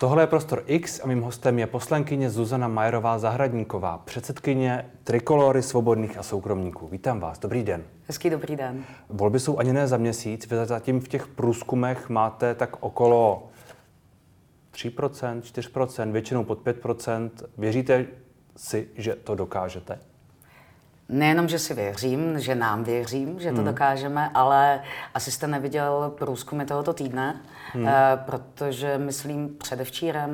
Tohle je Prostor X a mým hostem je poslankyně Zuzana Majerová Zahradníková, předsedkyně Trikolory svobodných a soukromníků. Vítám vás, dobrý den. Hezký dobrý den. Volby jsou ani ne za měsíc, vy zatím v těch průzkumech máte tak okolo 3%, 4%, většinou pod 5%. Věříte si, že to dokážete? Nejenom, že si věřím, že nám věřím, že to hmm. dokážeme, ale asi jste neviděl průzkumy tohoto týdne, hmm. eh, protože myslím předevčírem,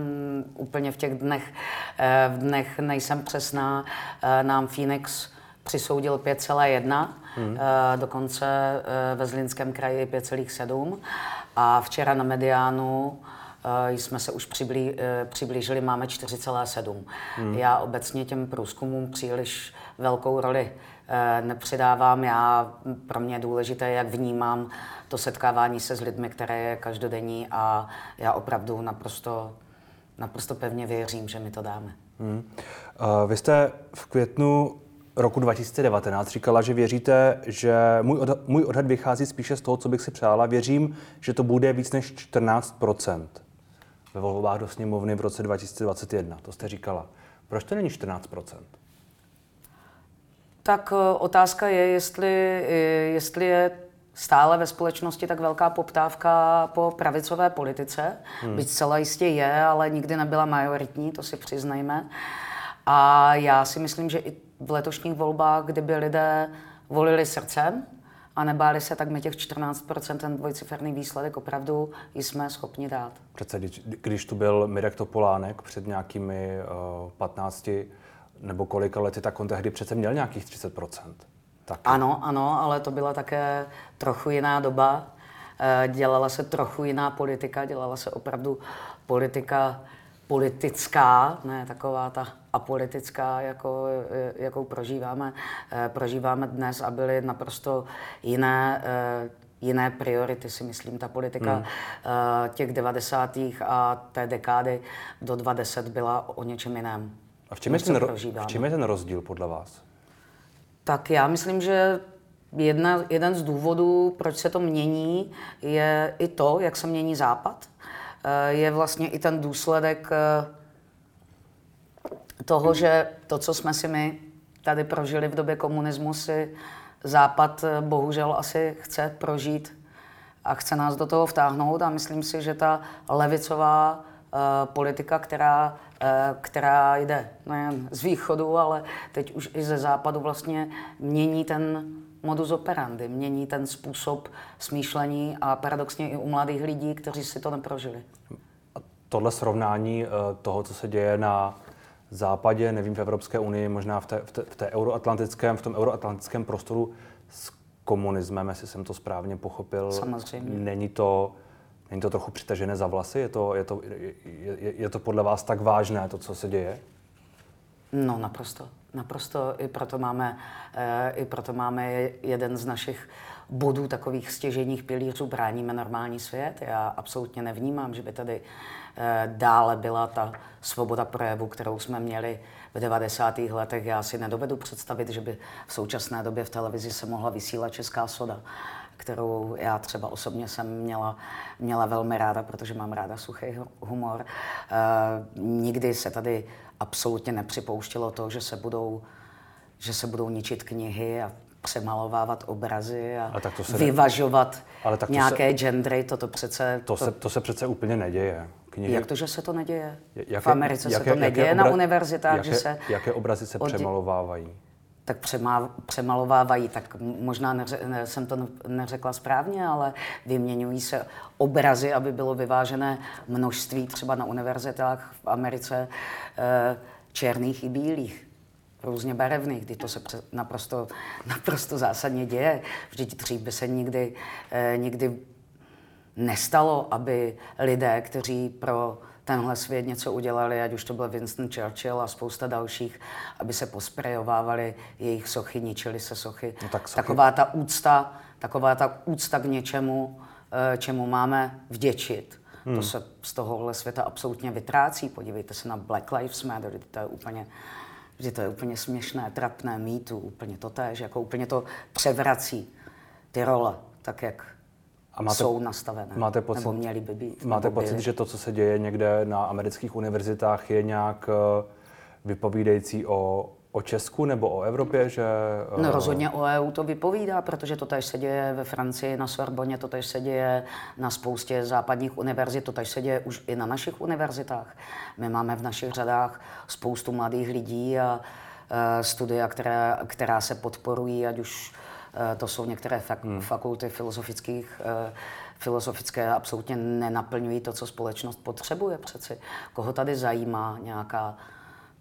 úplně v těch dnech, eh, v dnech nejsem přesná, eh, nám Phoenix přisoudil 5,1, hmm. dokonce ve Zlínském kraji 5,7 a včera na Mediánu jsme se už přiblí, přiblížili, máme 4,7. Hmm. Já obecně těm průzkumům příliš velkou roli eh, nepřidávám. Já, pro mě je důležité, jak vnímám to setkávání se s lidmi, které je každodenní a já opravdu naprosto, naprosto pevně věřím, že mi to dáme. Hmm. Uh, vy jste v květnu roku 2019 říkala, že věříte, že můj odhad, můj odhad vychází spíše z toho, co bych si přála. Věřím, že to bude víc než 14% ve volbách do sněmovny v roce 2021. To jste říkala. Proč to není 14 tak eh, otázka je, jestli, eh, jestli je stále ve společnosti tak velká poptávka po pravicové politice. Hmm. Byť zcela jistě je, ale nikdy nebyla majoritní, to si přiznejme. A já si myslím, že i v letošních volbách, kdyby lidé volili srdcem a nebáli se, tak my těch 14% ten dvojciferný výsledek opravdu jsme schopni dát. Přece, když, když tu byl Mirek Topolánek před nějakými uh, 15 nebo kolika lety, tak on tehdy přece měl nějakých 30%. Taky. Ano, ano, ale to byla také trochu jiná doba. Eh, dělala se trochu jiná politika, dělala se opravdu politika politická, ne taková ta apolitická, jako, eh, jakou prožíváme, eh, prožíváme dnes a byly naprosto jiné, jiné priority, si myslím. Ta politika hmm. těch 90. a té dekády do 20 byla o něčem jiném. A v čem, je ten, v čem je ten rozdíl podle vás? Tak já myslím, že jedna, jeden z důvodů, proč se to mění, je i to, jak se mění Západ. Eh, je vlastně i ten důsledek eh, toho, že to, co jsme si my tady prožili v době komunismu, si Západ eh, bohužel asi chce prožít a chce nás do toho vtáhnout a myslím si, že ta levicová politika, která Eh, která jde nejen z východu, ale teď už i ze západu vlastně mění ten modus operandi, mění ten způsob smýšlení a paradoxně i u mladých lidí, kteří si to neprožili. A tohle srovnání eh, toho, co se děje na západě, nevím, v Evropské unii, možná v té, v té, v té euroatlantickém, v tom euroatlantickém prostoru s komunismem, jestli jsem to správně pochopil. Samozřejmě. Není to Není to trochu přitažené za vlasy? Je to, je, to, je, je, to podle vás tak vážné, to, co se děje? No, naprosto. Naprosto. I proto máme, e, i proto máme jeden z našich bodů takových stěženích pilířů bráníme normální svět. Já absolutně nevnímám, že by tady e, dále byla ta svoboda projevu, kterou jsme měli v 90. letech. Já si nedovedu představit, že by v současné době v televizi se mohla vysílat česká soda kterou já třeba osobně jsem měla, měla velmi ráda, protože mám ráda suchý humor. E, nikdy se tady absolutně nepřipouštilo to, že se budou, že se budou ničit knihy a přemalovávat obrazy a tak to se vyvažovat ale tak to nějaké se, gendry, toto přece... To, to, se, to se přece úplně neděje. Knihy... Jak to, že se to neděje? Jaké, v Americe jaké, se to neděje jaké obra... na univerzitách, jaké, že se... Jaké obrazy se od... přemalovávají? Tak přemalovávají, tak možná neře, ne, jsem to neřekla správně, ale vyměňují se obrazy, aby bylo vyvážené množství třeba na univerzitách v Americe e, černých i bílých různě barevných, kdy to se naprosto, naprosto zásadně děje. Vždyť dřív by se nikdy, e, nikdy nestalo, aby lidé, kteří pro tenhle svět něco udělali, ať už to byl Winston Churchill a spousta dalších, aby se posprejovávali jejich sochy, ničili se sochy. No tak sochy. Taková ta úcta, taková ta úcta k něčemu, eh, čemu máme vděčit. Hmm. To se z tohohle světa absolutně vytrácí. Podívejte se na Black Lives Matter, to je úplně že to je úplně směšné, trapné, mýtu, úplně to též, jako úplně to převrací ty role, tak jak a máte, jsou nastavené, máte pocit, nebo měly by být. Máte pocit, že to, co se děje někde na amerických univerzitách, je nějak eh, vypovídající o, o Česku nebo o Evropě? Že, eh, no rozhodně o EU to vypovídá, protože to tady se děje ve Francii, na Sorboně, to tady se děje na spoustě západních univerzit, to tady se děje už i na našich univerzitách. My máme v našich řadách spoustu mladých lidí a uh, studia, která, která se podporují, ať už to jsou některé fak- hmm. fakulty filozofických, uh, filozofické absolutně nenaplňují to, co společnost potřebuje přeci. Koho tady zajímá nějaká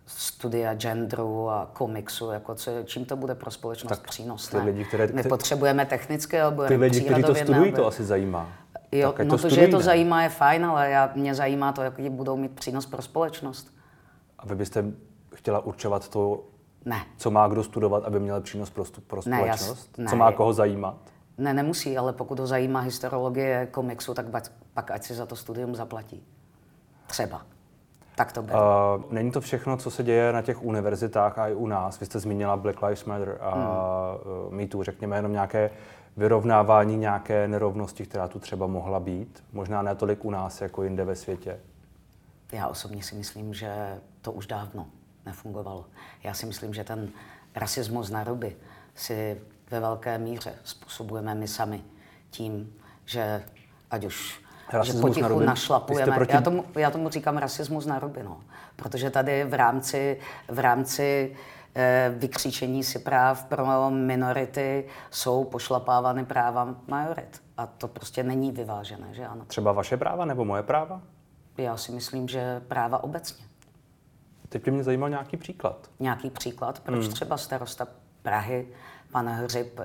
studia genderu a komiksu, jako co, čím to bude pro společnost tak přínos. Ty lidi, které, My potřebujeme technické obory, Ty lidi, kteří to studují, to asi zajímá. Jo, tak, no to, studují, že je to zajímá, je fajn, ale já, mě zajímá to, jaký budou mít přínos pro společnost. A vy byste chtěla určovat to, ne. co má kdo studovat, aby měl přínos pro, pro společnost? Ne, jas, co má koho zajímat? Ne, nemusí, ale pokud ho zajímá historiologie komiksu, tak pak ať si za to studium zaplatí. Třeba. Tak to bude. Uh, není to všechno, co se děje na těch univerzitách a i u nás. Vy jste zmínila Black Lives Matter a hmm. uh, MeToo, řekněme jenom nějaké vyrovnávání nějaké nerovnosti, která tu třeba mohla být. Možná ne tolik u nás, jako jinde ve světě. Já osobně si myslím, že to už dávno nefungovalo. Já si myslím, že ten rasismus na ruby si ve velké míře způsobujeme my sami tím, že ať už rasismus že potichu na našlapujeme. Proti... Já, tomu, já tomu říkám rasismus na ruby, no. Protože tady v rámci, v rámci eh, vykříčení si práv pro minority jsou pošlapávány práva majorit. A to prostě není vyvážené, že ano. Třeba vaše práva nebo moje práva? Já si myslím, že práva obecně. Teď by mě zajímal nějaký příklad. Nějaký příklad? Proč hmm. třeba starosta Prahy, pan Hřib, eh,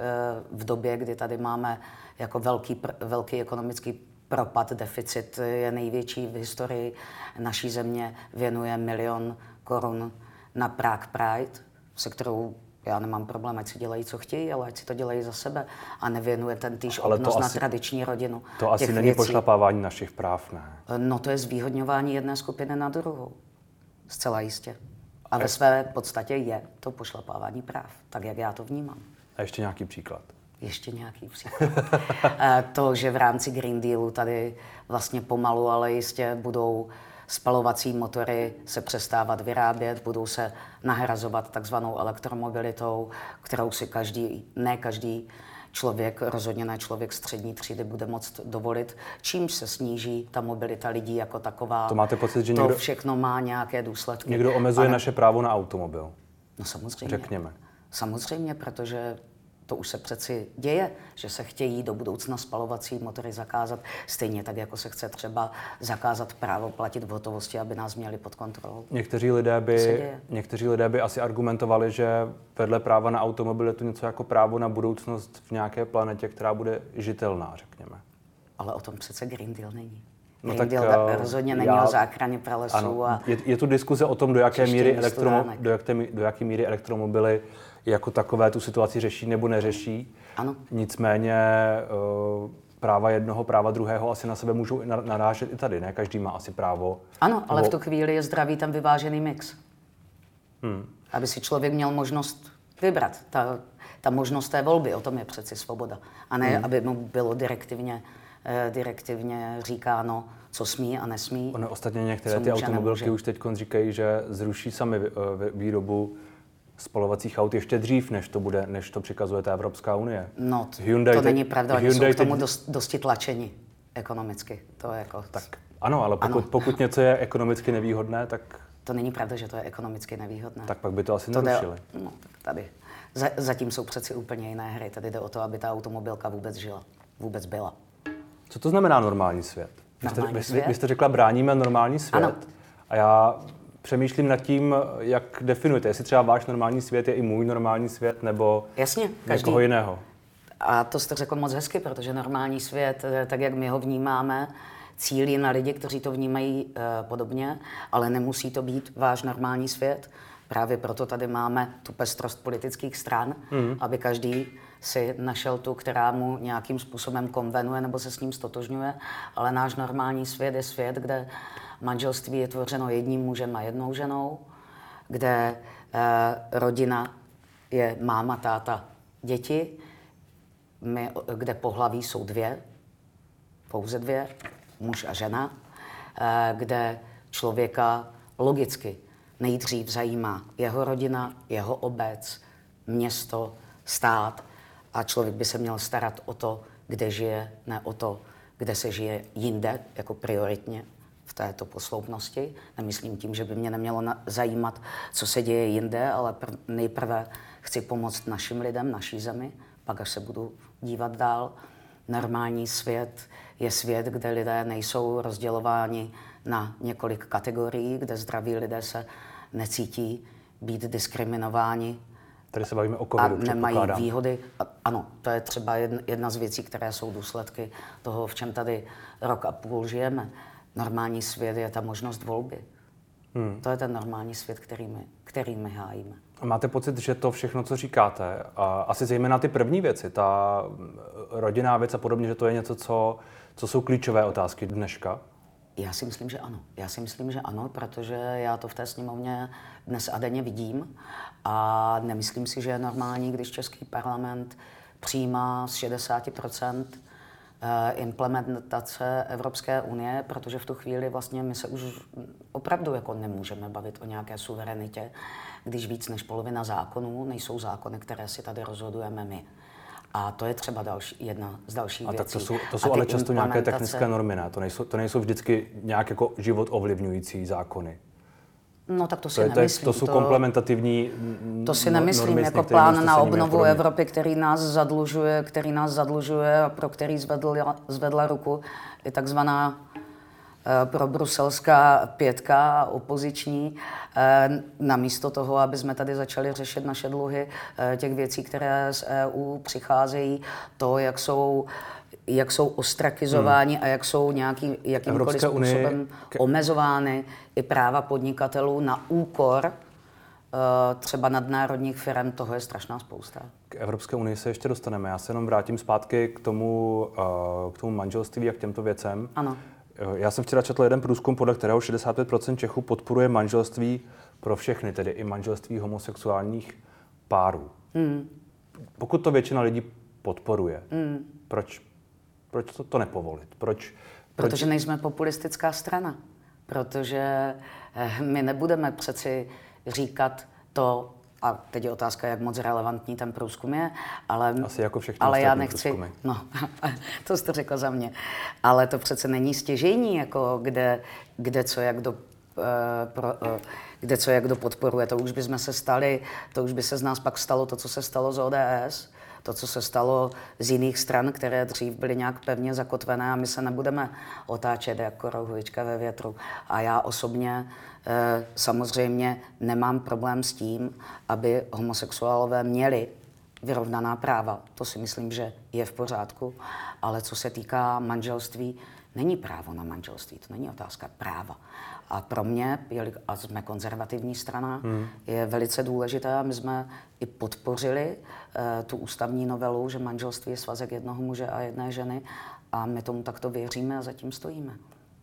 v době, kdy tady máme jako velký, velký ekonomický propad, deficit je největší v historii naší země, věnuje milion korun na Prague Pride, se kterou já nemám problém, ať si dělají, co chtějí, ale ať si to dělají za sebe a nevěnuje ten týž obnos na tradiční rodinu. To asi není věcí. pošlapávání našich práv, ne? No to je zvýhodňování jedné skupiny na druhou. Zcela jistě. A ve své podstatě je to pošlapávání práv, tak jak já to vnímám. A ještě nějaký příklad? Ještě nějaký příklad. Eh, to, že v rámci Green Dealu tady vlastně pomalu, ale jistě budou spalovací motory se přestávat vyrábět, budou se nahrazovat takzvanou elektromobilitou, kterou si každý, ne každý člověk, rozhodně ne člověk střední třídy, bude moct dovolit, čímž se sníží ta mobilita lidí jako taková. To máte pocit, že to někdo... všechno má nějaké důsledky. Někdo omezuje Ale... naše právo na automobil? No samozřejmě. Řekněme. Samozřejmě, protože to už se přeci děje, že se chtějí do budoucna spalovací motory zakázat, stejně tak, jako se chce třeba zakázat právo platit v hotovosti, aby nás měli pod kontrolou. Někteří lidé by, někteří lidé by asi argumentovali, že vedle práva na automobil je to něco jako právo na budoucnost v nějaké planetě, která bude žitelná, řekněme. Ale o tom přece Green Deal není. No Green tak, Deal uh, rozhodně není já, o záchraně pralesů. Ano, a je, je tu diskuze o tom, do jaké, míry elektromo, do, jaké, do jaké míry elektromobily jako takové tu situaci řeší nebo neřeší. Ano. Nicméně uh, práva jednoho, práva druhého asi na sebe můžou narážet i tady. Ne každý má asi právo. Ano, ale v tu chvíli je zdravý ten vyvážený mix. Hmm. Aby si člověk měl možnost vybrat. Ta, ta možnost té volby, o tom je přeci svoboda. A ne, hmm. aby mu bylo direktivně, eh, direktivně říkáno, co smí a nesmí. Ono ostatně některé ty automobilky nemůže. už teď říkají, že zruší sami eh, výrobu spalovacích aut ještě dřív, než to, bude, než to přikazuje ta Evropská unie. No, to, Hyundai to není pravda, oni Hyundai jsou k tomu teď... dost, dosti tlačeni ekonomicky. To je jako... Tak, ano, ale pokud, ano. pokud něco je ekonomicky nevýhodné, tak... To není pravda, že to je ekonomicky nevýhodné. Tak pak by to asi to nerušili. Jde, no, tady. Za, zatím jsou přeci úplně jiné hry. Tady jde o to, aby ta automobilka vůbec žila. Vůbec byla. Co to znamená normální svět? Vy jste, normální svět? Vy, vy jste řekla, bráníme normální svět. Ano. A já přemýšlím nad tím, jak definujete, jestli třeba váš normální svět je i můj normální svět, nebo Jasně, každý. někoho jiného. A to jste řekl moc hezky, protože normální svět, eh, tak jak my ho vnímáme, cílí na lidi, kteří to vnímají uh, podobně, ale nemusí to být váš normální svět. Právě proto tady máme tu pestrost politických stran, mm. aby každý si našel tu, která mu nějakým způsobem konvenuje nebo se s ním stotožňuje. Ale náš normální svět je svět, kde manželství je tvořeno jedním mužem a jednou ženou, kde eh, rodina je máma, táta, děti, my, kde pohlaví jsou dvě, pouze dvě, muž a žena, eh, kde člověka logicky nejdřív zajímá jeho rodina, jeho obec, město, stát a člověk by se měl starat o to, kde žije, ne o to, kde se žije jinde, jako prioritně v této posloupnosti. Nemyslím tím, že by mě nemělo zajímat, co se děje jinde, ale pr- nejprve chci pomoct našim lidem, naší zemi, pak až se budu dívat dál. Normální svět je svět, kde lidé nejsou rozdělováni na několik kategorií, kde zdraví lidé se necítí být diskriminováni. Tady se bavíme o covidu, A nemají výhody. Ano, to je třeba jedna z věcí, které jsou důsledky toho, v čem tady rok a půl žijeme. Normální svět je ta možnost volby. Hmm. To je ten normální svět, který my, který my hájíme. A máte pocit, že to všechno, co říkáte, a asi zejména ty první věci, ta rodinná věc a podobně, že to je něco, co, co jsou klíčové otázky dneška? Já si myslím, že ano. Já si myslím, že ano, protože já to v té sněmovně dnes a denně vidím a nemyslím si, že je normální, když Český parlament přijímá z 60 eh, implementace Evropské unie, protože v tu chvíli vlastně my se už opravdu jako nemůžeme bavit o nějaké suverenitě, když víc než polovina zákonů nejsou zákony, které si tady rozhodujeme my. A to je třeba další, jedna z dalších a věcí. Tak to jsou, to jsou ale často nějaké technické normy, ne? To nejsou, to nejsou vždycky nějak jako život ovlivňující zákony. No tak to si to, nemyslím. To, to jsou to, komplementativní To si nemyslím jako plán na obnovu Evropy, který nás zadlužuje, který nás zadlužuje a pro který zvedl, zvedla ruku i takzvaná pro bruselská pětka opoziční, eh, namísto toho, aby jsme tady začali řešit naše dluhy, eh, těch věcí, které z EU přicházejí, to, jak jsou jak jsou ostrakizováni hmm. a jak jsou nějaký, jakýmkoliv způsobem unie... omezovány i práva podnikatelů na úkor třeba nadnárodních firm, toho je strašná spousta. K Evropské unii se ještě dostaneme. Já se jenom vrátím zpátky k tomu, k tomu manželství a k těmto věcem. Ano. Eh, já jsem včera četl jeden průzkum, podle kterého 65% Čechů podporuje manželství pro všechny, tedy i manželství homosexuálních párů. Mm. Pokud to většina lidí podporuje, mm. proč, proč to, to nepovolit? Proč, proč... Protože nejsme populistická strana. Protože eh, my nebudeme přeci říkat to, a teď je otázka, jak moc relevantní ten průzkum je, ale, Asi jako všechny ale já nechci, průzkumy. no, to jste řekla za mě, ale to přece není stěžení, jako kde, kde co jak do, uh, pro, uh, kde co jak do podporuje, to už bychom se stali, to už by se z nás pak stalo to, co se stalo z ODS, to, co se stalo z jiných stran, které dřív byly nějak pevně zakotvené a my se nebudeme otáčet jako rohulička ve větru. A já osobně e, samozřejmě nemám problém s tím, aby homosexuálové měli vyrovnaná práva. To si myslím, že je v pořádku. Ale co se týká manželství, není právo na manželství, to není otázka práva. A pro mě, a jsme konzervativní strana, hmm. je velice důležité, a my jsme i podpořili uh, tu ústavní novelu, že manželství je svazek jednoho muže a jedné ženy a my tomu takto věříme a zatím stojíme.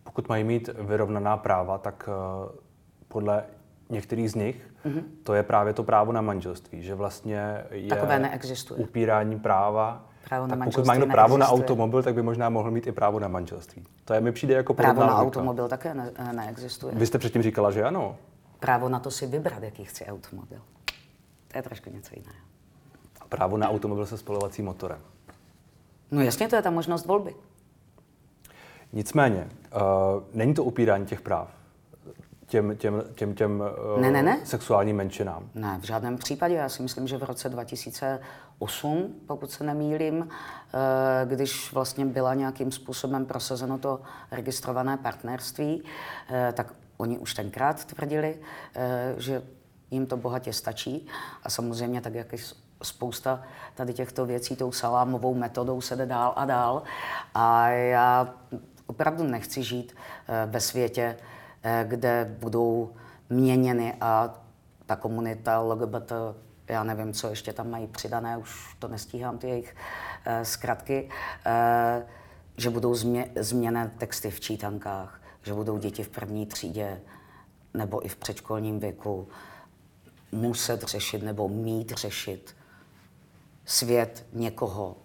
Pokud mají mít vyrovnaná práva, tak uh, podle některých z nich mm-hmm. to je právě to právo na manželství, že vlastně je Takové neexistuje. upírání práva Právo tak na pokud má někdo právo na automobil, tak by možná mohl mít i právo na manželství. To je mi přijde jako Právo na automobil také ne, neexistuje. Vy jste předtím říkala, že ano. Právo na to si vybrat, jaký chci automobil. To je trošku něco jiného. A právo na automobil se spolovacím motorem. No jasně, to je ta možnost volby. Nicméně, uh, není to upírání těch práv těm, těm, těm, těm uh, ne, ne, ne. sexuálním menšinám? Ne, v žádném případě. Já si myslím, že v roce 2008, pokud se nemýlím, uh, když vlastně byla nějakým způsobem prosazeno to registrované partnerství, uh, tak oni už tenkrát tvrdili, že jim to bohatě stačí. A samozřejmě tak, jak spousta tady těchto věcí tou salámovou metodou se jde dál a dál. A já opravdu nechci žít ve světě, Eh, kde budou měněny a ta komunita LGBT, já nevím, co ještě tam mají přidané, už to nestíhám, ty jejich uh, zkratky, uh, že budou změ, změné texty v čítankách, že budou děti v první třídě nebo i v předškolním věku muset řešit nebo mít řešit svět někoho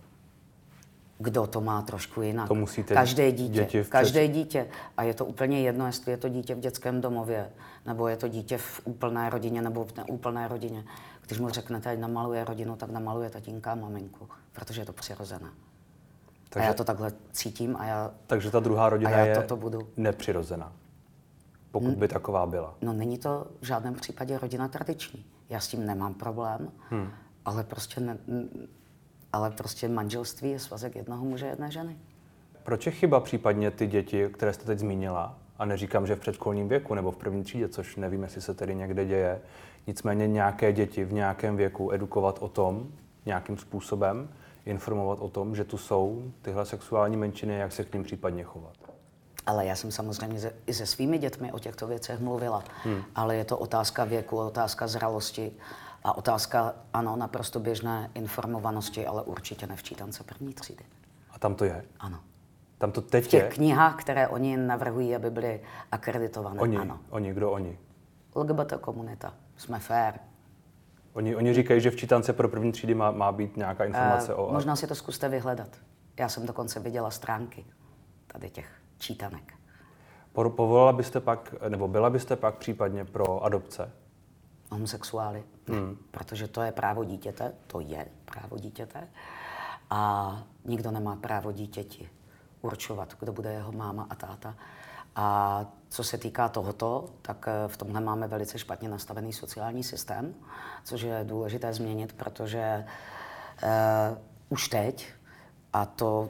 kdo to má trošku jinak. To musíte každé dítě, děti v každé dítě. A je to úplně jedno, jestli je to dítě v dětském domově, nebo je to dítě v úplné rodině, nebo v neúplné rodině. Když mu řeknete, ať namaluje rodinu, tak namaluje tatínka a maminku, protože je to přirozené. Takže, a já to takhle cítím a já Takže ta druhá rodina je toto budu. nepřirozená, pokud by taková byla. No není to v žádném případě rodina tradiční. Já s tím nemám problém, hmm. ale prostě ne, ale prostě manželství je svazek jednoho muže a jedné ženy. Proč je chyba případně ty děti, které jste teď zmínila, a neříkám, že v předškolním věku nebo v první třídě, což nevím, jestli se tedy někde děje, nicméně nějaké děti v nějakém věku edukovat o tom nějakým způsobem, informovat o tom, že tu jsou tyhle sexuální menšiny, jak se k ním případně chovat. Ale já jsem samozřejmě ze, i se svými dětmi o těchto věcech mluvila, hmm. ale je to otázka věku, otázka zralosti a otázka, ano, naprosto běžné informovanosti, ale určitě ne v čítance první třídy. A tam to je? Ano. Tam to teď V těch je? knihách, které oni navrhují, aby byly akreditované, Oni, ano. oni, kdo oni? LGBT komunita, jsme fair. Oni, oni říkají, že v čítance pro první třídy má, má být nějaká informace Eh, o... Možná si to zkuste vyhledat. Já jsem dokonce viděla stránky tady těch čítanek. Po- Povolala byste pak, nebo byla byste pak případně pro adopce? homosexuály, hmm. protože to je právo dítěte, to je právo dítěte a nikdo nemá právo dítěti určovat, kdo bude jeho máma a táta. A co se týká tohoto, tak eh, v tomhle máme velice špatně nastavený sociální systém, což je důležité změnit, protože uh, už teď, a to,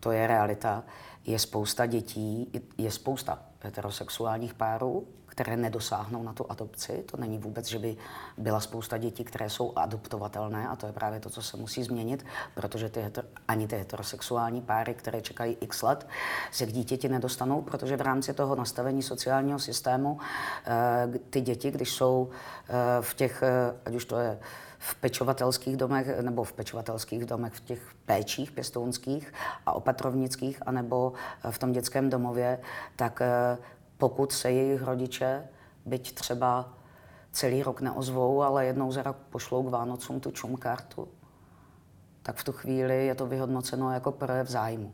to je realita, je spousta dětí, je spousta heterosexuálních párů, které nedosáhnou na tu adopci. To není vůbec, že by byla spousta dětí, které jsou adoptovatelné a to je právě to, co se musí změnit, protože ty heter, ani ty heterosexuální páry, které čekají x let, se k dítěti nedostanou, protože v rámci toho nastavení sociálního systému eh, ty děti, když jsou eh, v těch, eh, ať už to je v pečovatelských domech nebo v pečovatelských domech, v těch péčích pěstounských a opatrovnických, anebo v tom dětském domově, tak pokud se jejich rodiče, byť třeba celý rok neozvou, ale jednou za rok pošlou k Vánocům tu čum kartu, tak v tu chvíli je to vyhodnoceno jako projev zájmu.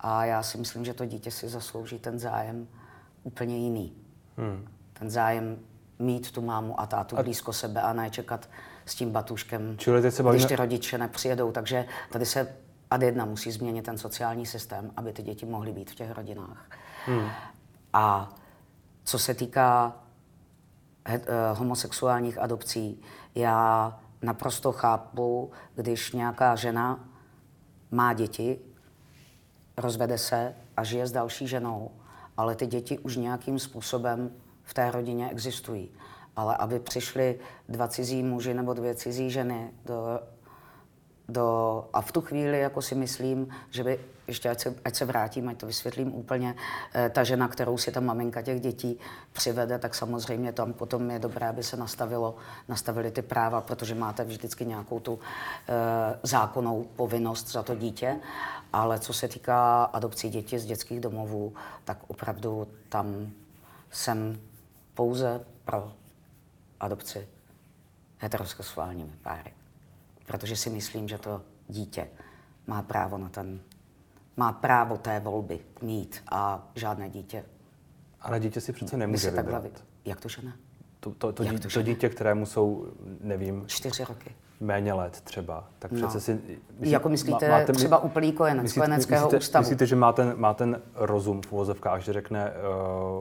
A já si myslím, že to dítě si zaslouží ten zájem úplně jiný. Hmm. Ten zájem mít tu mámu a tátu a... blízko sebe a ne čekat s tím batuškem, Čili teď se bavíme... když ty rodiče nepřijedou. Takže tady se ad jedna musí změnit ten sociální systém, aby ty děti mohly být v těch rodinách. Hmm. A co se týká he, uh, homosexuálních adopcí, já naprosto chápu, když nějaká žena má děti, rozvede se a žije s další ženou, ale ty děti už nějakým způsobem v té rodině existují. Ale aby přišli dva cizí muži nebo dvě cizí ženy do, do, a v tu chvíli jako si myslím, že by, ještě ať se, ať se vrátím, ať to vysvětlím úplně, eh, ta žena, kterou si ta maminka těch dětí přivede, tak samozřejmě tam potom je dobré, aby se nastavilo, nastavily ty práva, protože máte vždycky nějakou tu eh, zákonnou povinnost za to dítě. Ale co se týká adopcí dětí z dětských domovů, tak opravdu tam jsem pouze pro adopci heterosexuálními páry. Protože si myslím, že to dítě má právo na ten, má právo té volby mít a žádné dítě. Ale dítě si přece nemůže si takhle vybrat. vy- Jak to, že ne? To, to, to, Jak dítě, to, to, dítě, kterému jsou, nevím, Čtyři roky. Méně let třeba, tak přece No. si... Jako myslíte třeba úplný kojenec, kojeneckého myslíte, ústavu? Myslíte, že má ten, má ten rozum v uvozovkách, že řekne,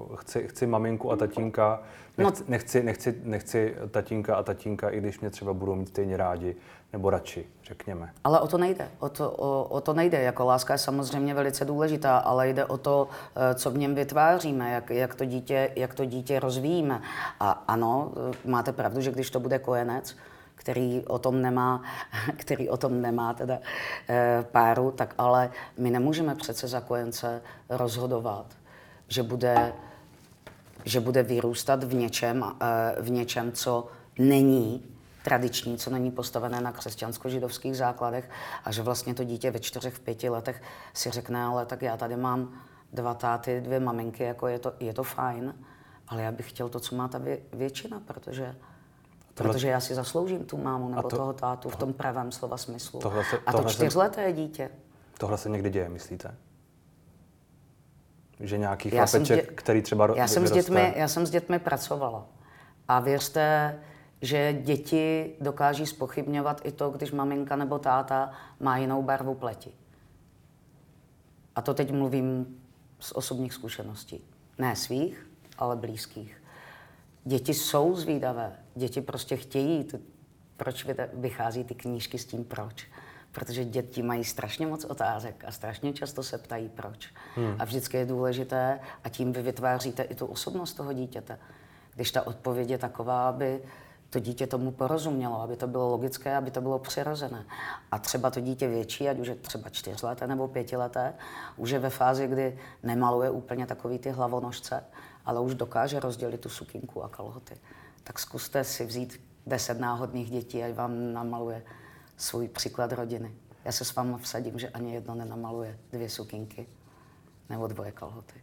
uh, chci, chci maminku a tatínka, No. nechci, nechci, nechci, nechci tatínka a tatínka, i když mě třeba budou mít stejně rádi, nebo radši, řekněme. Ale o to nejde. O to, o, o to nejde. Jako láska je samozřejmě velice důležitá, ale jde o to, eh, co v něm vytváříme, jak, jak, to, dítě, jak to dítě rozvíjíme. A ano, eh, máte pravdu, že když to bude kojenec, který o tom nemá, který o tom nemá teda eh, páru, tak ale my nemůžeme přece za kojence rozhodovat, že bude, že bude vyrůstat v něčem, eh, v něčem, co není tradiční, co není postavené na křesťansko-židovských základech a že vlastně to dítě ve čtyřech, v pěti letech si řekne, ale tak já tady mám dva táty, dvě maminky, jako je to, je to fajn, ale já bych chtěl to, co má ta vě, většina, protože, tohle- protože já si zasloužím tu mámu nebo to- toho tátu v tom pravém slova smyslu. tohle se- a to tohle se- čtyřleté dítě, Tohle se někdy děje, myslíte? Že nějaký já chlapeček, dě... který třeba já jsem, s dětmi, já jsem s dětmi pracovala. A věřte, že děti dokáží spochybňovat i to, když maminka nebo táta má jinou barvu pleti. A to teď mluvím z osobních zkušeností. Ne svých, ale blízkých. Děti jsou zvídavé. Děti prostě chtějí. Proč vychází ty knížky s tím proč? Protože děti mají strašně moc otázek a strašně často se ptají proč. Hmm. A vždycky je důležité, a tím vy vytváříte i tu osobnost toho dítěte. Když ta odpověď je taková, aby to dítě tomu porozumělo, aby to bylo logické, aby to bylo přirozené. A třeba to dítě větší, ať už je třeba čtyřleté nebo pětileté, už je ve fázi, kdy nemaluje úplně takový ty hlavonožce, ale už dokáže rozdělit tu sukinku a kalhoty. Tak zkuste si vzít deset náhodných dětí, ať vám namaluje svůj příklad rodiny. Já se s vámi vsadím, že ani jedno nenamaluje dvě sukinky nebo dvoje kalhoty.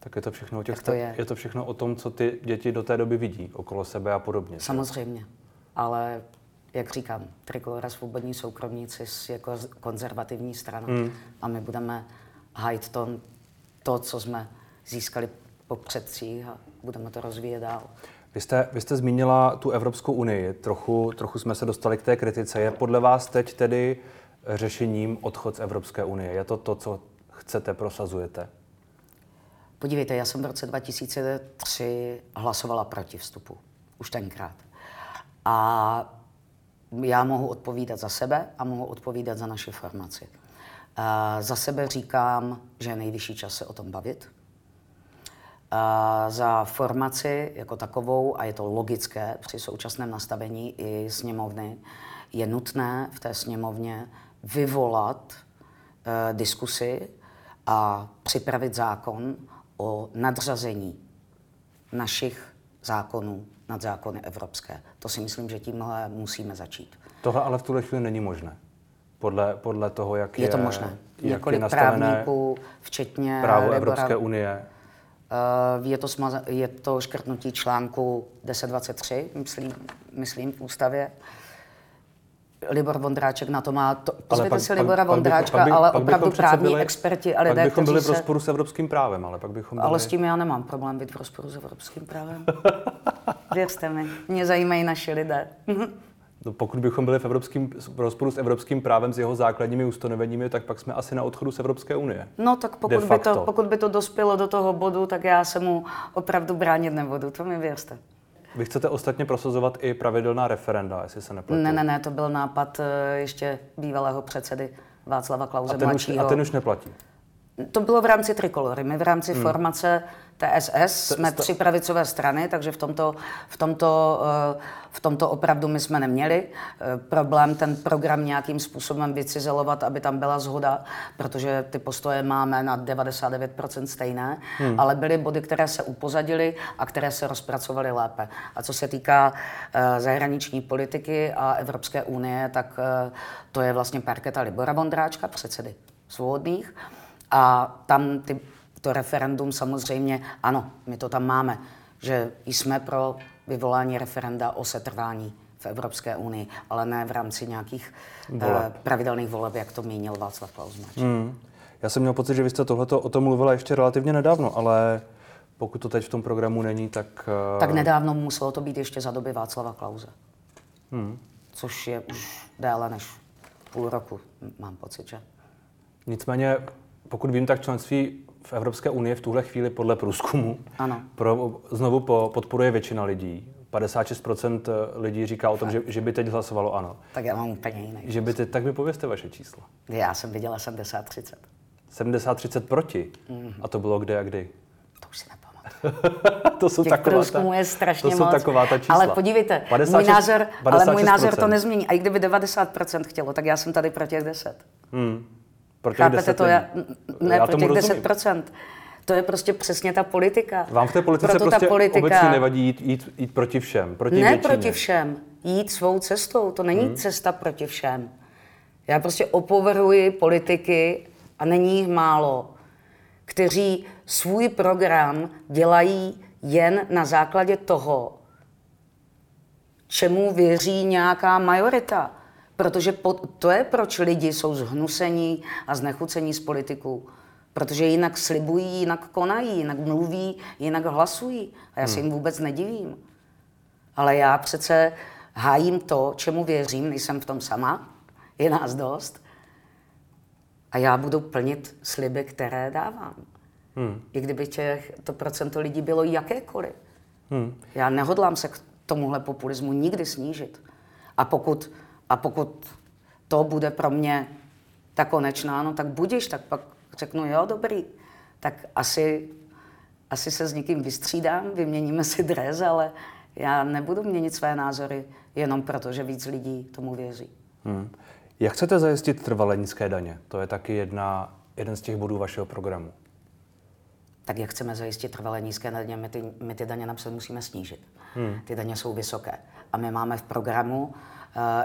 Tak je to všechno o těch, to je. je to všechno o tom, co ty děti do té doby vidí okolo sebe a podobně. Samozřejmě, ale jak říkám, Trikolora svobodní soukromníci jako konzervativní strana hmm. a my budeme hajit to, to, co jsme získali po předcích a budeme to rozvíjet dál. Vy jste, vy jste zmínila tu Evropskou unii, trochu, trochu jsme se dostali k té kritice. Je podle vás teď tedy řešením odchod z Evropské unie? Je to to, co chcete, prosazujete? Podívejte, já jsem v roce 2003 hlasovala proti vstupu. Už tenkrát. A já mohu odpovídat za sebe a mohu odpovídat za naši formaci. Za sebe říkám, že je nejvyšší čas se o tom bavit. Za formaci jako takovou, a je to logické při současném nastavení i sněmovny, je nutné v té sněmovně vyvolat e, diskusy a připravit zákon o nadřazení našich zákonů nad zákony evropské. To si myslím, že tímhle musíme začít. Tohle ale v tuhle chvíli není možné. Podle, podle toho, jak je, je to možné. Jak Několik je právníků, včetně právo Libora, Evropské unie. Uh, je to, smaza, je to škrtnutí článku 1023, myslím, myslím v ústavě. Libor Vondráček na to má. To, pozvěte si Libora pak, Vondráčka, pak by, ale pak opravdu právní byli, experti a lidé, Pak bychom byli v rozporu se... s evropským právem, ale pak bychom byli... Ale s tím já nemám problém být v rozporu s evropským právem. Věřte mi, mě zajímají naši lidé. Pokud bychom byli v, evropským, v rozporu s evropským právem, s jeho základními ustanoveními, tak pak jsme asi na odchodu z Evropské unie. No tak pokud by, to, pokud by to dospělo do toho bodu, tak já se mu opravdu bránit nebudu, to mi věřte. Vy chcete ostatně prosazovat i pravidelná referenda, jestli se nepletu. Ne, ne, ne, to byl nápad eh, ještě bývalého předsedy Václava Klauze a ten mladšího. Už, a ten už neplatí. To bylo v rámci Trikolory. My v rámci hmm. formace TSS jsme tři pravicové strany, takže v tomto, v tomto, eh, v tomto opravdu my jsme neměli eh, problém ten program nějakým způsobem vycizelovat, aby tam byla zhoda, protože ty postoje máme na 99% stejné, hmm. ale byly body, které se upozadily a které se rozpracovaly lépe. A co se týká eh, zahraniční politiky a Evropské unie, tak to je vlastně parketa Libora Vondráčka, předsedy svobodných. A tam ty to referendum samozřejmě, ano, my to tam máme, že jsme pro vyvolání referenda o setrvání v Evropské unii, ale ne v rámci nějakých uh, pravidelných voleb, jak to mínil Václav Klaus. Hmm. Já jsem měl pocit, že vy jste tohleto o tom mluvila ještě relativně nedávno, ale pokud to teď v tom programu není, tak... Uh... Tak nedávno muselo to být ještě za doby Václava Klauze. Hmm. Což je už déle než půl roku, mám pocit, že? Nicméně, pokud vím, tak členství v Evropské unii v tuhle chvíli podle průzkumu ano. Pro, znovu po, podporuje většina lidí. 56% lidí říká o tom, že, že by teď hlasovalo ano. Tak já mám úplně jiný. Že by teď, tak mi pověste vaše číslo. Já jsem viděla 70-30. 70-30 proti? Mm-hmm. A to bylo kde a kdy? To už si nepamatuju. to jsou Těch taková průzkumů je strašně to jsou moc. taková ta čísla. Ale podívejte, 56, můj názor, 56%. ale můj názor to nezmění. A i kdyby 90% chtělo, tak já jsem tady pro těch 10. Hmm. Pro těch Chápete 10 to? Já, ne, já pro těch rozumím. 10%. To je prostě přesně ta politika. Vám v té politice Proto prostě politika... obecně nevadí jít, jít, jít proti všem, proti Ne většině. proti všem, jít svou cestou. To není hmm. cesta proti všem. Já prostě opovrhuji politiky, a není jich málo, kteří svůj program dělají jen na základě toho, čemu věří nějaká majorita. Protože po, to je, proč lidi jsou zhnusení a znechucení z politiků. Protože jinak slibují, jinak konají, jinak mluví, jinak hlasují. A já se jim vůbec nedivím. Ale já přece hájím to, čemu věřím, nejsem v tom sama, je nás dost. A já budu plnit sliby, které dávám. Hmm. I kdyby těch, to procento lidí bylo jakékoliv. Hmm. Já nehodlám se k tomuhle populismu nikdy snížit. A pokud, a pokud to bude pro mě ta konečná, no tak budíš, tak pak řeknu, jo, dobrý, tak asi, asi se s někým vystřídám, vyměníme si dres, ale já nebudu měnit své názory jenom proto, že víc lidí tomu věří. Hmm. Jak chcete zajistit trvalé nízké daně? To je taky jedna, jeden z těch bodů vašeho programu. Tak jak chceme zajistit trvalé nízké daně? My ty, my ty daně například musíme snížit. Hmm. Ty daně jsou vysoké. A my máme v programu uh,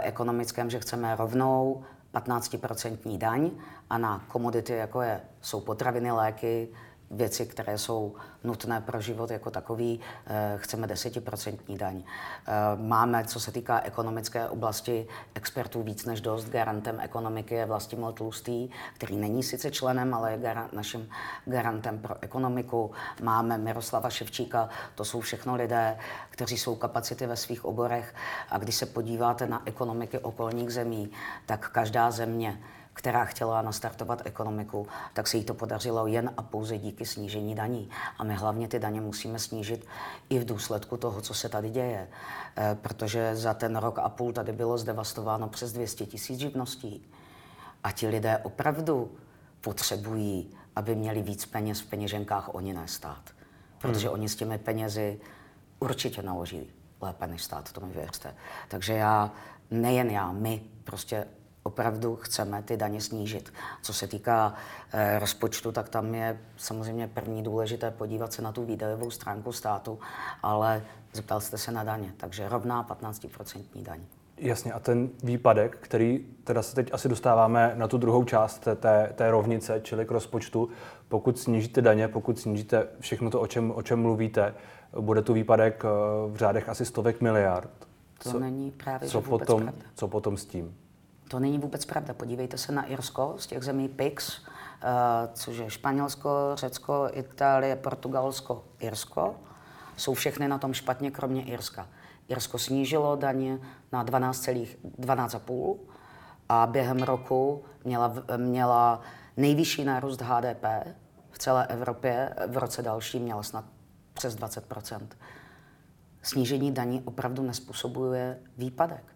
ekonomickém, že chceme rovnou 15% daň a na komodity, jako je, jsou potraviny, léky, věci, které jsou nutné pro život jako takový, eh, chceme desetiprocentní daň. Eh, máme, co se týká ekonomické oblasti, expertů víc než dost. Garantem ekonomiky je Vlastimil Tlustý, který není sice členem, ale je gar- naším garantem pro ekonomiku. Máme Miroslava Ševčíka, to jsou všechno lidé, kteří jsou kapacity ve svých oborech. A když se podíváte na ekonomiky okolních zemí, tak každá země která chtěla nastartovat ekonomiku, tak se jí to podařilo jen a pouze díky snížení daní. A my hlavně ty daně musíme snížit i v důsledku toho, co se tady děje. E, protože za ten rok a půl tady bylo zdevastováno přes 200 tisíc živností. A ti lidé opravdu potřebují, aby měli víc peněz v peněženkách, oni ne stát. Protože hmm. oni s těmi penězi určitě naloží lépe než stát, to mi věřte. Takže já, nejen já, my prostě opravdu chceme ty daně snížit. Co se týká e, rozpočtu, tak tam je samozřejmě první důležité podívat se na tu výdajovou stránku státu, ale zeptal jste se na daně, takže rovná 15% daň. Jasně, a ten výpadek, který teda se teď asi dostáváme na tu druhou část té, té, té rovnice, čili k rozpočtu, pokud snížíte daně, pokud snížíte všechno to, o čem, o čem mluvíte, bude tu výpadek eh, v řádech asi stovek miliard. To co, není právě co potom, pravda. Co potom s tím? To není vůbec pravda. Podívejte se na Irsko z těch zemí PIX, uh, což je Španělsko, Řecko, Itálie, Portugalsko, Irsko. Jsou všechny na tom špatně, kromě Irska. Irsko snížilo daně na 12,5 12 a během roku měla, měla nejvyšší nárůst HDP v celé Evropě. V roce další měla snad přes 20% Snížení daní opravdu nespůsobuje výpadek.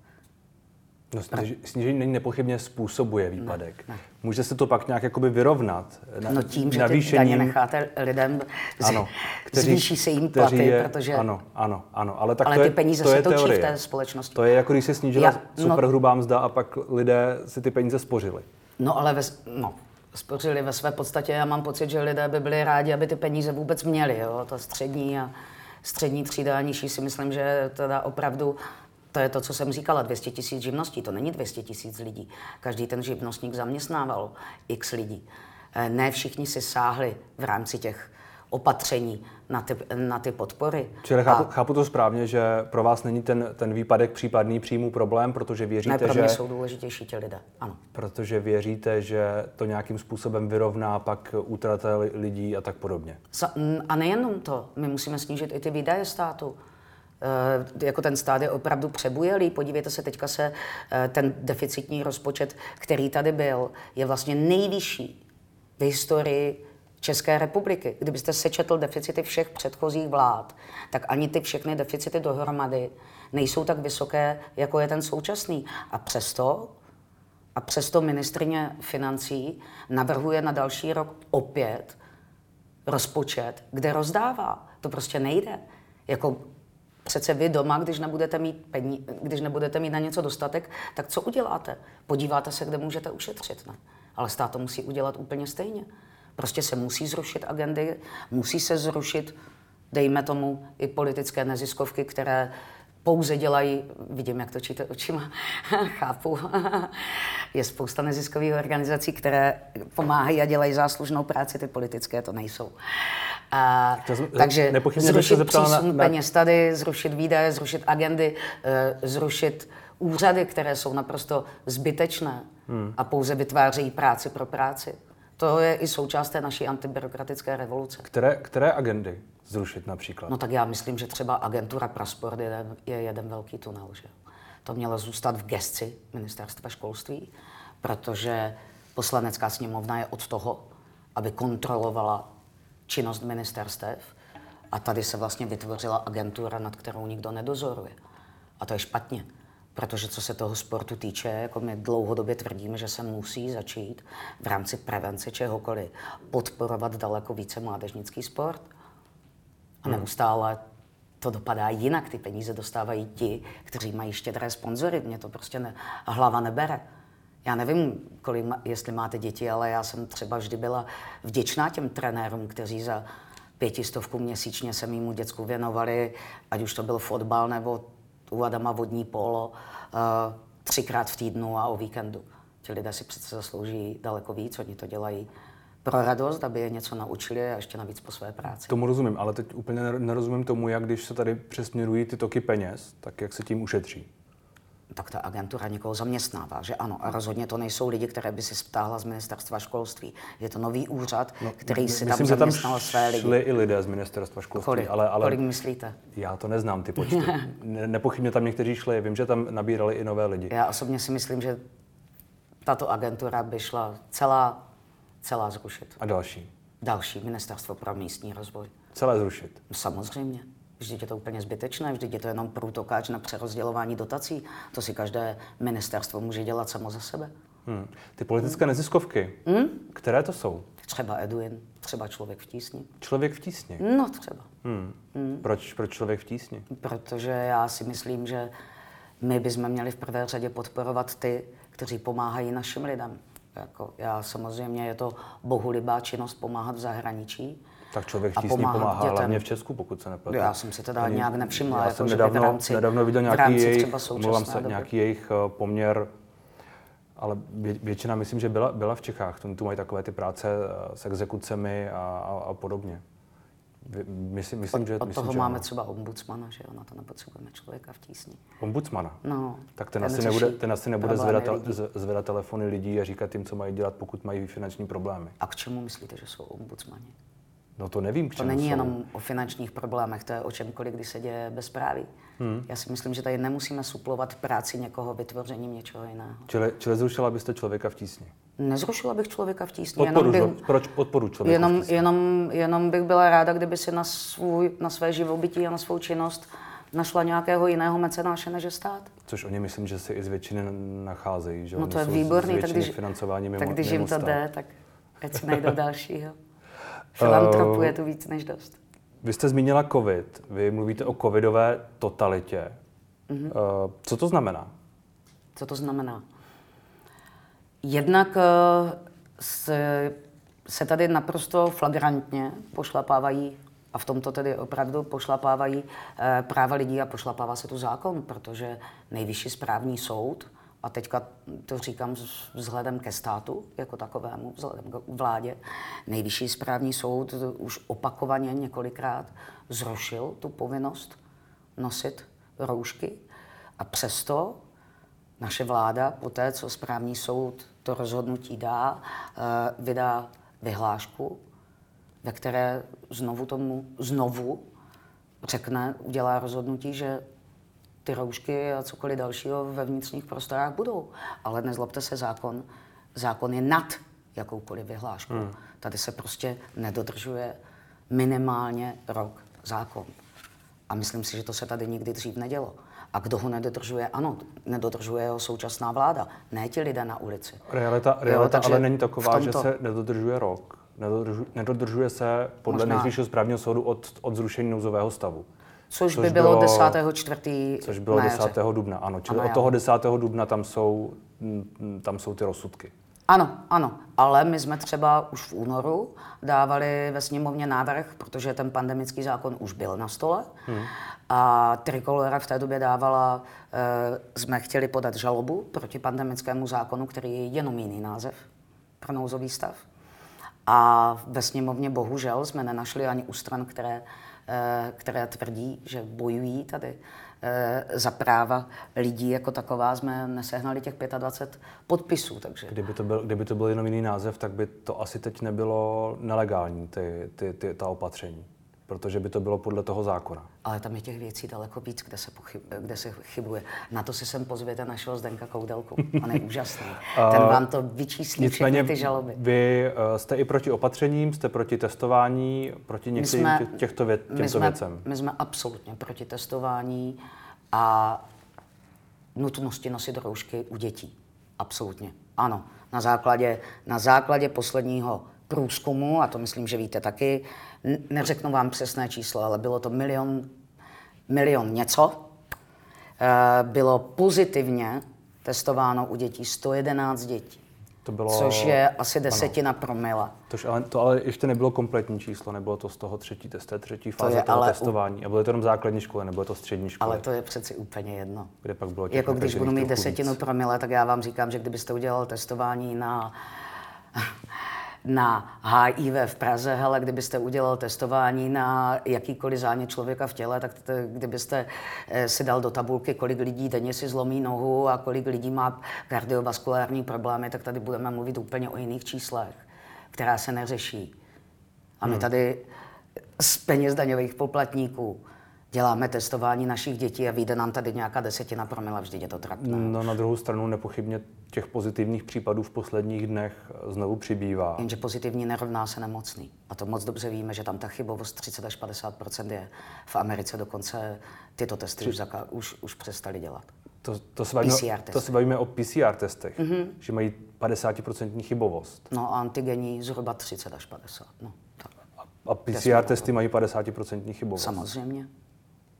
No, snížení není nepochybně způsobuje výpadek. Ne, ne. Může se to pak nějak jakoby vyrovnat? Na, no tím, že ty daně necháte lidem, ano, kteří, zvýší se jim platy, je, protože... Ano, ano, ano. Ale, tak ale to ty peníze to se točí teorie. v té společnosti. To je jako když se snížila Já, no, superhrubá mzda a pak lidé si ty peníze spořili. No ale ve, no, spořili ve své podstatě. Já mám pocit, že lidé by byli rádi, aby ty peníze vůbec měli. Jo? Ta střední a střední třída a nižší si myslím, že teda opravdu to je to, co jsem říkala, 200 tisíc živností, to není 200 tisíc lidí. Každý ten živnostník zaměstnával x lidí. Eh, ne všichni si sáhli v rámci těch opatření na ty, na ty podpory. Čili chápu, a... chápu to správně, že pro vás není ten, ten výpadek případný příjmu problém, protože věříte, ne, pro mě že... jsou důležitější ti lidé, ano. Protože věříte, že to nějakým způsobem vyrovná pak útraty lidí a tak podobně. A nejenom to, my musíme snížit i ty výdaje státu. Eh, jako ten stát je opravdu přebujelý. Podívejte se, teďka se eh, ten deficitní rozpočet, který tady byl, je vlastně nejvyšší v historii České republiky. Kdybyste sečetl deficity všech předchozích vlád, tak ani ty všechny deficity dohromady nejsou tak vysoké, jako je ten současný. A přesto, a přesto ministrině financí navrhuje na další rok opět rozpočet, kde rozdává. To prostě nejde. Jako Přece vy doma, když nebudete mít, pení, když nebudete mít na něco dostatek, tak co uděláte? Podíváte se, kde můžete ušetřit, ne? Ale stát to musí udělat úplně stejně. Prostě se musí zrušit agendy, musí se zrušit, dejme tomu, i politické neziskovky, které pouze dělají, vidím, jak točíte očima, chápu, je spousta neziskových organizací, které pomáhají a dělají záslužnou práci, ty politické to nejsou. A, to, takže zrušit přísun na, na... peněz tady, zrušit výdaje, zrušit agendy, uh, zrušit úřady, které jsou naprosto zbytečné hmm. a pouze vytvářejí práci pro práci. To je i součást té naší antibyrokratické revoluce. Které, které agendy zrušit například? No tak já myslím, že třeba agentura Prasport je, je jeden velký tunel. Že? To mělo zůstat v gesci ministerstva školství, protože poslanecká sněmovna je od toho, aby kontrolovala činnost ministerstev a tady se vlastně vytvořila agentura, nad kterou nikdo nedozoruje. A to je špatně. Protože co se toho sportu týče, jako my dlouhodobě tvrdíme, že se musí začít v rámci prevence čehokoliv podporovat daleko více mládežnický sport. A hmm. neustále to dopadá jinak. Ty peníze dostávají ti, kteří mají štědré sponzory. Mě to prostě ne, hlava nebere. Já nevím, kolik, jestli máte děti, ale já jsem třeba vždy byla vděčná těm trenérům, kteří za pětistovku měsíčně se mýmu děcku věnovali, ať už to byl fotbal nebo u Adama vodní polo, uh, třikrát v týdnu a o víkendu. Ti lidé si přece zaslouží daleko víc, oni to dělají pro radost, aby je něco naučili a ještě navíc po své práci. Tomu rozumím, ale teď úplně nerozumím tomu, jak když se tady přesměrují ty toky peněz, tak jak se tím ušetří tak ta agentura někoho zaměstnává, že ano. A rozhodně to nejsou lidi, které by si stáhla z ministerstva školství. Je to nový úřad, no, který si myslím, tam zaměstnal tam své lidi. šli i lidé z ministerstva školství. Kolik, ale, ale kolik myslíte? Já to neznám, ty počty. Nepochybně tam někteří šli, vím, že tam nabírali i nové lidi. Já osobně si myslím, že tato agentura by šla celá, celá zrušit. A další? Další, ministerstvo pro místní rozvoj. Celé zrušit? Samozřejmě. Vždyť je to úplně zbytečné, vždyť je to jenom průtokáč na přerozdělování dotací. To si každé ministerstvo může dělat samo za sebe. Hmm. Ty politické hmm. neziskovky, hmm? které to jsou? Třeba Edwin, třeba Člověk v tísni. Člověk v tísni? No třeba. Hmm. Hmm. Proč, proč Člověk v tísni? Protože já si myslím, že my bychom měli v prvé řadě podporovat ty, kteří pomáhají našim lidem. Jako já samozřejmě je to bohulibá činnost pomáhat v zahraničí, tak člověk v tísni pomáhá dětem. hlavně v Česku, pokud se nepletu. Já jsem si teda Ani, nějak nevšimla. Já jako, jsem nedávno, rámci, nedávno viděl nějaký jejich, se, doby. nějaký jejich poměr, ale většina, myslím, že byla, byla v Čechách. Tu mají takové ty práce eh, s exekucemi a, a, a podobně. Myslím, myslím, že, od myslím, toho že máme ano. třeba ombudsmana, že jo, na to nepotřebujeme člověka v tísni. Ombudsmana? No. Tak ten, ten asi nebude, ten asi nebude zvedat, zvedat telefony lidí a říkat jim, co mají dělat, pokud mají finanční problémy. A k čemu myslíte, že jsou ombudsmani? No to nevím, k čemu To není jsou. jenom o finančních problémech, to je o čemkoliv, když se děje bezpráví. Hmm. Já si myslím, že tady nemusíme suplovat práci někoho vytvořením něčeho jiného. Čili, čili zrušila byste člověka v tísni? Nezrušila bych člověka v tísni. Podporu, jenom bych, proč podporu člověka jenom, v tísni? Jenom, jenom bych byla ráda, kdyby si na, svůj, na své živobytí a na svou činnost našla nějakého jiného mecenáše než stát. Což oni myslím, že si i z většiny nacházejí. Že no to je výborný, tak když, financování mimo, tak když mimo jim to stát. jde, tak ať si najdou dalšího. Filantropu je tu víc než dost. Vy jste zmínila COVID, vy mluvíte o covidové totalitě. Mm-hmm. Co to znamená? Co to znamená? Jednak eh, se, se tady naprosto flagrantně pošlapávají, a v tomto tedy opravdu pošlapávají eh, práva lidí a pošlapává se tu zákon, protože nejvyšší správní soud a teďka to říkám vzhledem ke státu jako takovému, vzhledem k vládě, nejvyšší správní soud už opakovaně několikrát zrušil tu povinnost nosit roušky a přesto naše vláda, po té, co správní soud to rozhodnutí dá, eh, vydá vyhlášku, ve které znovu tomu, znovu řekne, udělá rozhodnutí, že ty roušky a cokoliv dalšího ve vnitřních prostorách budou. Ale nezlobte se, zákon, zákon je nad jakoukoliv vyhlášku. Hmm. Tady se prostě nedodržuje minimálně rok zákon. A myslím si, že to se tady nikdy dřív nedělo. A kdo ho nedodržuje? Ano, nedodržuje ho současná vláda, ne ti lidé na ulici. Realita, realita jo, ale není taková, tomto... že se nedodržuje rok. Nedodržuje, nedodržuje se podle nejvyššího správního soudu od, od zrušení nouzového stavu. Což, což by bylo, bylo 10. čtvrtý Což bylo 10. dubna, ano. Čili ano, od toho 10. dubna tam jsou, tam jsou ty rozsudky. Ano, ano, ale my jsme třeba už v únoru dávali ve sněmovně návrh, protože ten pandemický zákon už byl na stole hmm. a Trikolora v té době dávala, e, jsme chtěli podat žalobu proti pandemickému zákonu, který je jenom jiný název pro nouzový stav. A ve sněmovně bohužel jsme nenašli ani u stran, které které tvrdí, že bojují tady eh, za práva lidí jako taková, jsme nesehnali těch 25 podpisů. Takže... Kdyby to, byl, kdyby to byl jenom jiný název, tak by to asi teď nebylo nelegální, ty, ty, ty, ta opatření protože by to bylo podle toho zákona. Ale tam je těch věcí daleko víc, kde se, pochyb, kde se chybuje. Na to si sem pozvěte našeho Zdenka Koudelku. On je úžasný. Ten vám to vyčíslí Nicméně všechny ty žaloby. Vy eh, jste i proti opatřením, jste proti testování, proti některým jsme, těchto věc, těmto my jsme, věcem. My jsme absolutně proti testování a nutnosti nosit roušky u dětí. Absolutně. Ano. Na základě, na základě posledního průzkumu, a to myslím, že víte taky, neřeknu vám přesné číslo, ale bylo to milion, milion něco, eh, bylo pozitivně testováno u dětí 111 dětí. To bylo... Což je asi desetina ano. promila. Tož ale, to ale ještě nebylo kompletní číslo, nebylo to z toho třetí test, třetí fáze to je, toho testování. U... A bylo to jenom základní školy, nebylo to střední školy. Ale to je přeci úplně jedno. Kde pak bylo jako když budu mít desetinu víc. promile, tak já vám říkám, že kdybyste udělal testování na na HIV v Praze, hele, kdybyste udělal testování na jakýkoliv zánět člověka v těle, tak t- kdybyste eh, si dal do tabulky, kolik lidí denně si zlomí nohu a kolik lidí má kardiovaskulární problémy, tak tady budeme mluvit úplně o jiných číslech, která se neřeší. A my hmm. tady z peněz daňových poplatníků děláme testování našich dětí a vyjde nám tady nějaká desetina promila, vždyť je to trapné. No na druhou stranu nepochybně těch pozitivních případů v posledních dnech znovu přibývá. Jenže pozitivní nerovná se nemocný. A to moc dobře víme, že tam ta chybovost 30 až 50% je. V Americe dokonce tyto testy Tři... už, zaka- už, už přestali dělat. To, to, se bavíme, to se bavíme o PCR testech, mm-hmm. že mají 50% chybovost. No a antigení zhruba 30 až 50. No, tak. A, a PCR testy mají 50% chybovost. Samozřejmě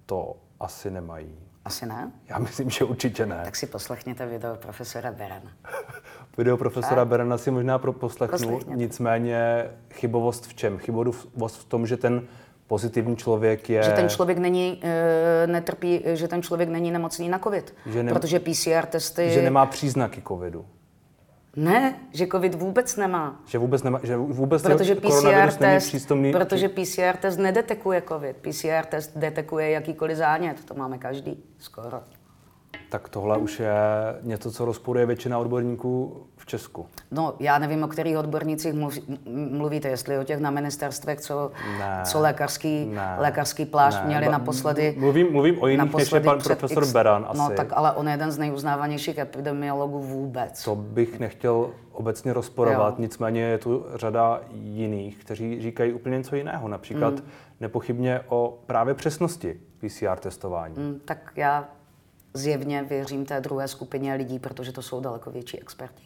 to asi nemají. Asi ne? Já myslím, že určitě ne. Tak si poslechněte video profesora Berana. video profesora tak. Berana si možná pro poslechnu, Poslechněte. nicméně chybovost v čem? Chybovost v tom, že ten pozitivní člověk je... Že ten člověk není, e, netrpí, že ten člověk není nemocný na covid. Že ne... Protože PCR testy... Že nemá příznaky covidu. Ne, že covid vůbec nemá. Že vůbec nemá, že vůbec protože PCR test, přístomný... Protože PCR test nedetekuje covid. PCR test detekuje jakýkoliv zánět, to máme každý, skoro tak tohle už je něco, co rozporuje většina odborníků v Česku. No, já nevím, o kterých odbornících mluvíte, jestli o těch na ministerstvech, co, ne, co lékařský, ne, lékařský plášť ne, měli naposledy. Mluvím, mluvím o jiných, než je pan profesor X, Beran no, asi. No, tak ale on je jeden z nejuznávanějších epidemiologů vůbec. To bych nechtěl obecně rozporovat, jo. nicméně je tu řada jiných, kteří říkají úplně něco jiného. Například mm. nepochybně o právě přesnosti PCR testování. Mm, tak já zjevně věřím té druhé skupině lidí, protože to jsou daleko větší experti.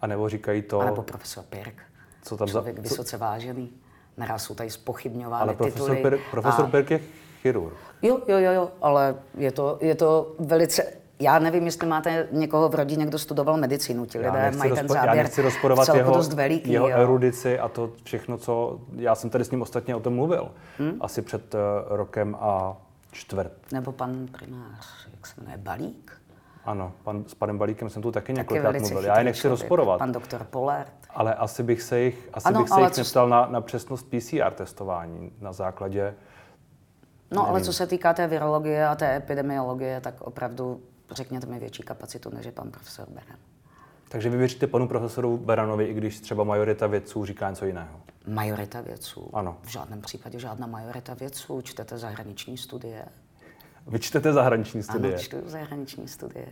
A nebo říkají to... A nebo profesor Pirk, co tam člověk za... vysoce vážený. Naraz jsou tady spochybňovány Ale profesor, tituly. Pirk, profesor a... Pirk je chirurg. Jo, jo, jo, jo, ale je to, je to velice já nevím, jestli máte někoho v rodině, kdo studoval medicínu. Ti lidé mají ten záběr já nechci rozporovat jeho, dost veliký, jeho erudici a to všechno, co... Já jsem tady s ním ostatně o tom mluvil. Hmm? Asi před uh, rokem a čtvrt. Nebo pan primář jak se jmenuje, Balík? Ano, pan, s panem Balíkem jsem tu taky několikrát mluvil. Já je nechci člověk, rozporovat. Pan doktor Polert. Ale asi bych se jich, asi ano, bych se jich neptal na, na přesnost PCR testování na základě... No nevím. ale co se týká té virologie a té epidemiologie, tak opravdu řekněte mi větší kapacitu, než je pan profesor Beran. Takže vy věříte panu profesoru Beranovi, i když třeba majorita vědců říká něco jiného? Majorita vědců? Ano. V žádném případě žádná majorita vědců. Čtete zahraniční studie, vy čtete zahraniční studie? Ano, čtu zahraniční studie.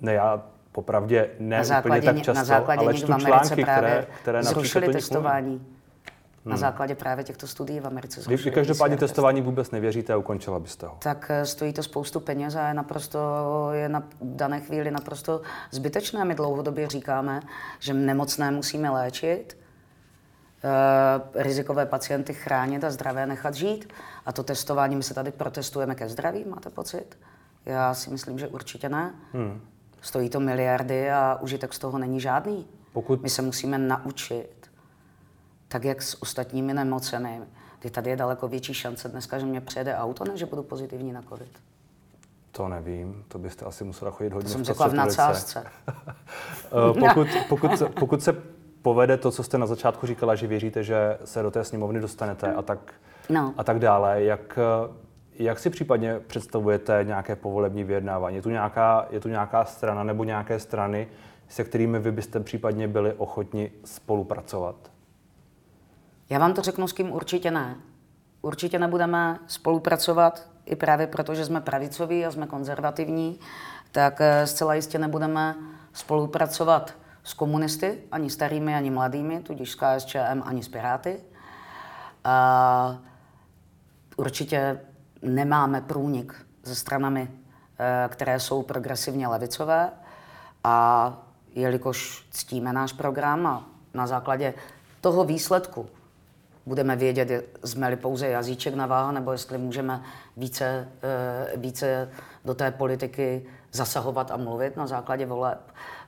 Ne, já popravdě ne na základě, úplně tak často, na základě ale čtu články, které, které zrušili testování. Hmm. Na základě právě těchto studií v Americe Vy, vy každopádně testování vůbec nevěříte a ukončila byste ho. Tak eh, stojí to spoustu peněz a je naprosto, je na dané chvíli naprosto zbytečné. My dlouhodobě říkáme, že nemocné musíme léčit, rizikové pacienty chránit a zdravé nechat žít. A to testování, my se tady protestujeme ke zdraví, máte pocit? Já si myslím, že určitě ne. Hmm. Stojí to miliardy a užitek z toho není žádný. Pokud... My se musíme naučit, tak jak s ostatními nemocemi, kdy tady je daleko větší šance dneska, že mě přejede auto, než že budu pozitivní na COVID. To nevím, to byste asi musela chodit hodně to jsem řekla v nadsázce. Eh, pokud, pokud, pokud se povede to, co jste na začátku říkala, že věříte, že se do té sněmovny dostanete a tak no. a tak dále. Jak, jak si případně představujete nějaké povolební vyjednávání? Je tu nějaká, je tu nějaká strana nebo nějaké strany, se kterými vy byste případně byli ochotni spolupracovat? Já vám to řeknu, s kým určitě ne. Určitě nebudeme spolupracovat, i právě proto, že jsme pravicoví a jsme konzervativní, tak eh, zcela jistě nebudeme spolupracovat s komunisty, ani starými, ani mladými, tudíž s KSČM, ani s Piráty. A určitě nemáme průnik se stranami, eh, které jsou progresivně levicové a jelikož ctíme náš program a na základě toho výsledku budeme vědět, jsme-li pouze jazyček na váha, nebo jestli můžeme více, eh, více do té politiky zasahovat a mluvit na základě voleb.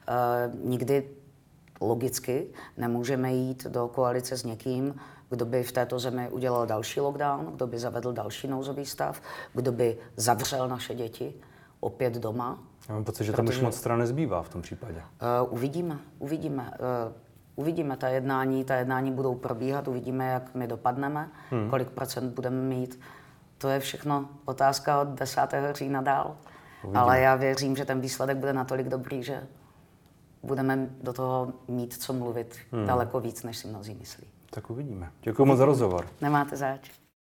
Eh, nikdy logicky nemůžeme jít do koalice s někým, kdo by v této zemi udělal další lockdown, kdo by zavedl další nouzový stav, kdo by zavřel naše děti opět doma. Já mám pocit, že tam už moc strany nezbývá v tom případě. Uh, uvidíme, uvidíme. Uh, uvidíme ta jednání, ta jednání budou probíhat, uvidíme, jak my dopadneme, hmm. kolik procent budeme mít. To je všechno otázka od 10. října dál. Uvidíme. Ale já věřím, že ten výsledek bude natolik dobrý, že budeme do toho mít co mluvit hmm. daleko víc, než si mnozí myslí. Tak uvidíme. Děkuji moc za rozhovor. Nemáte zač.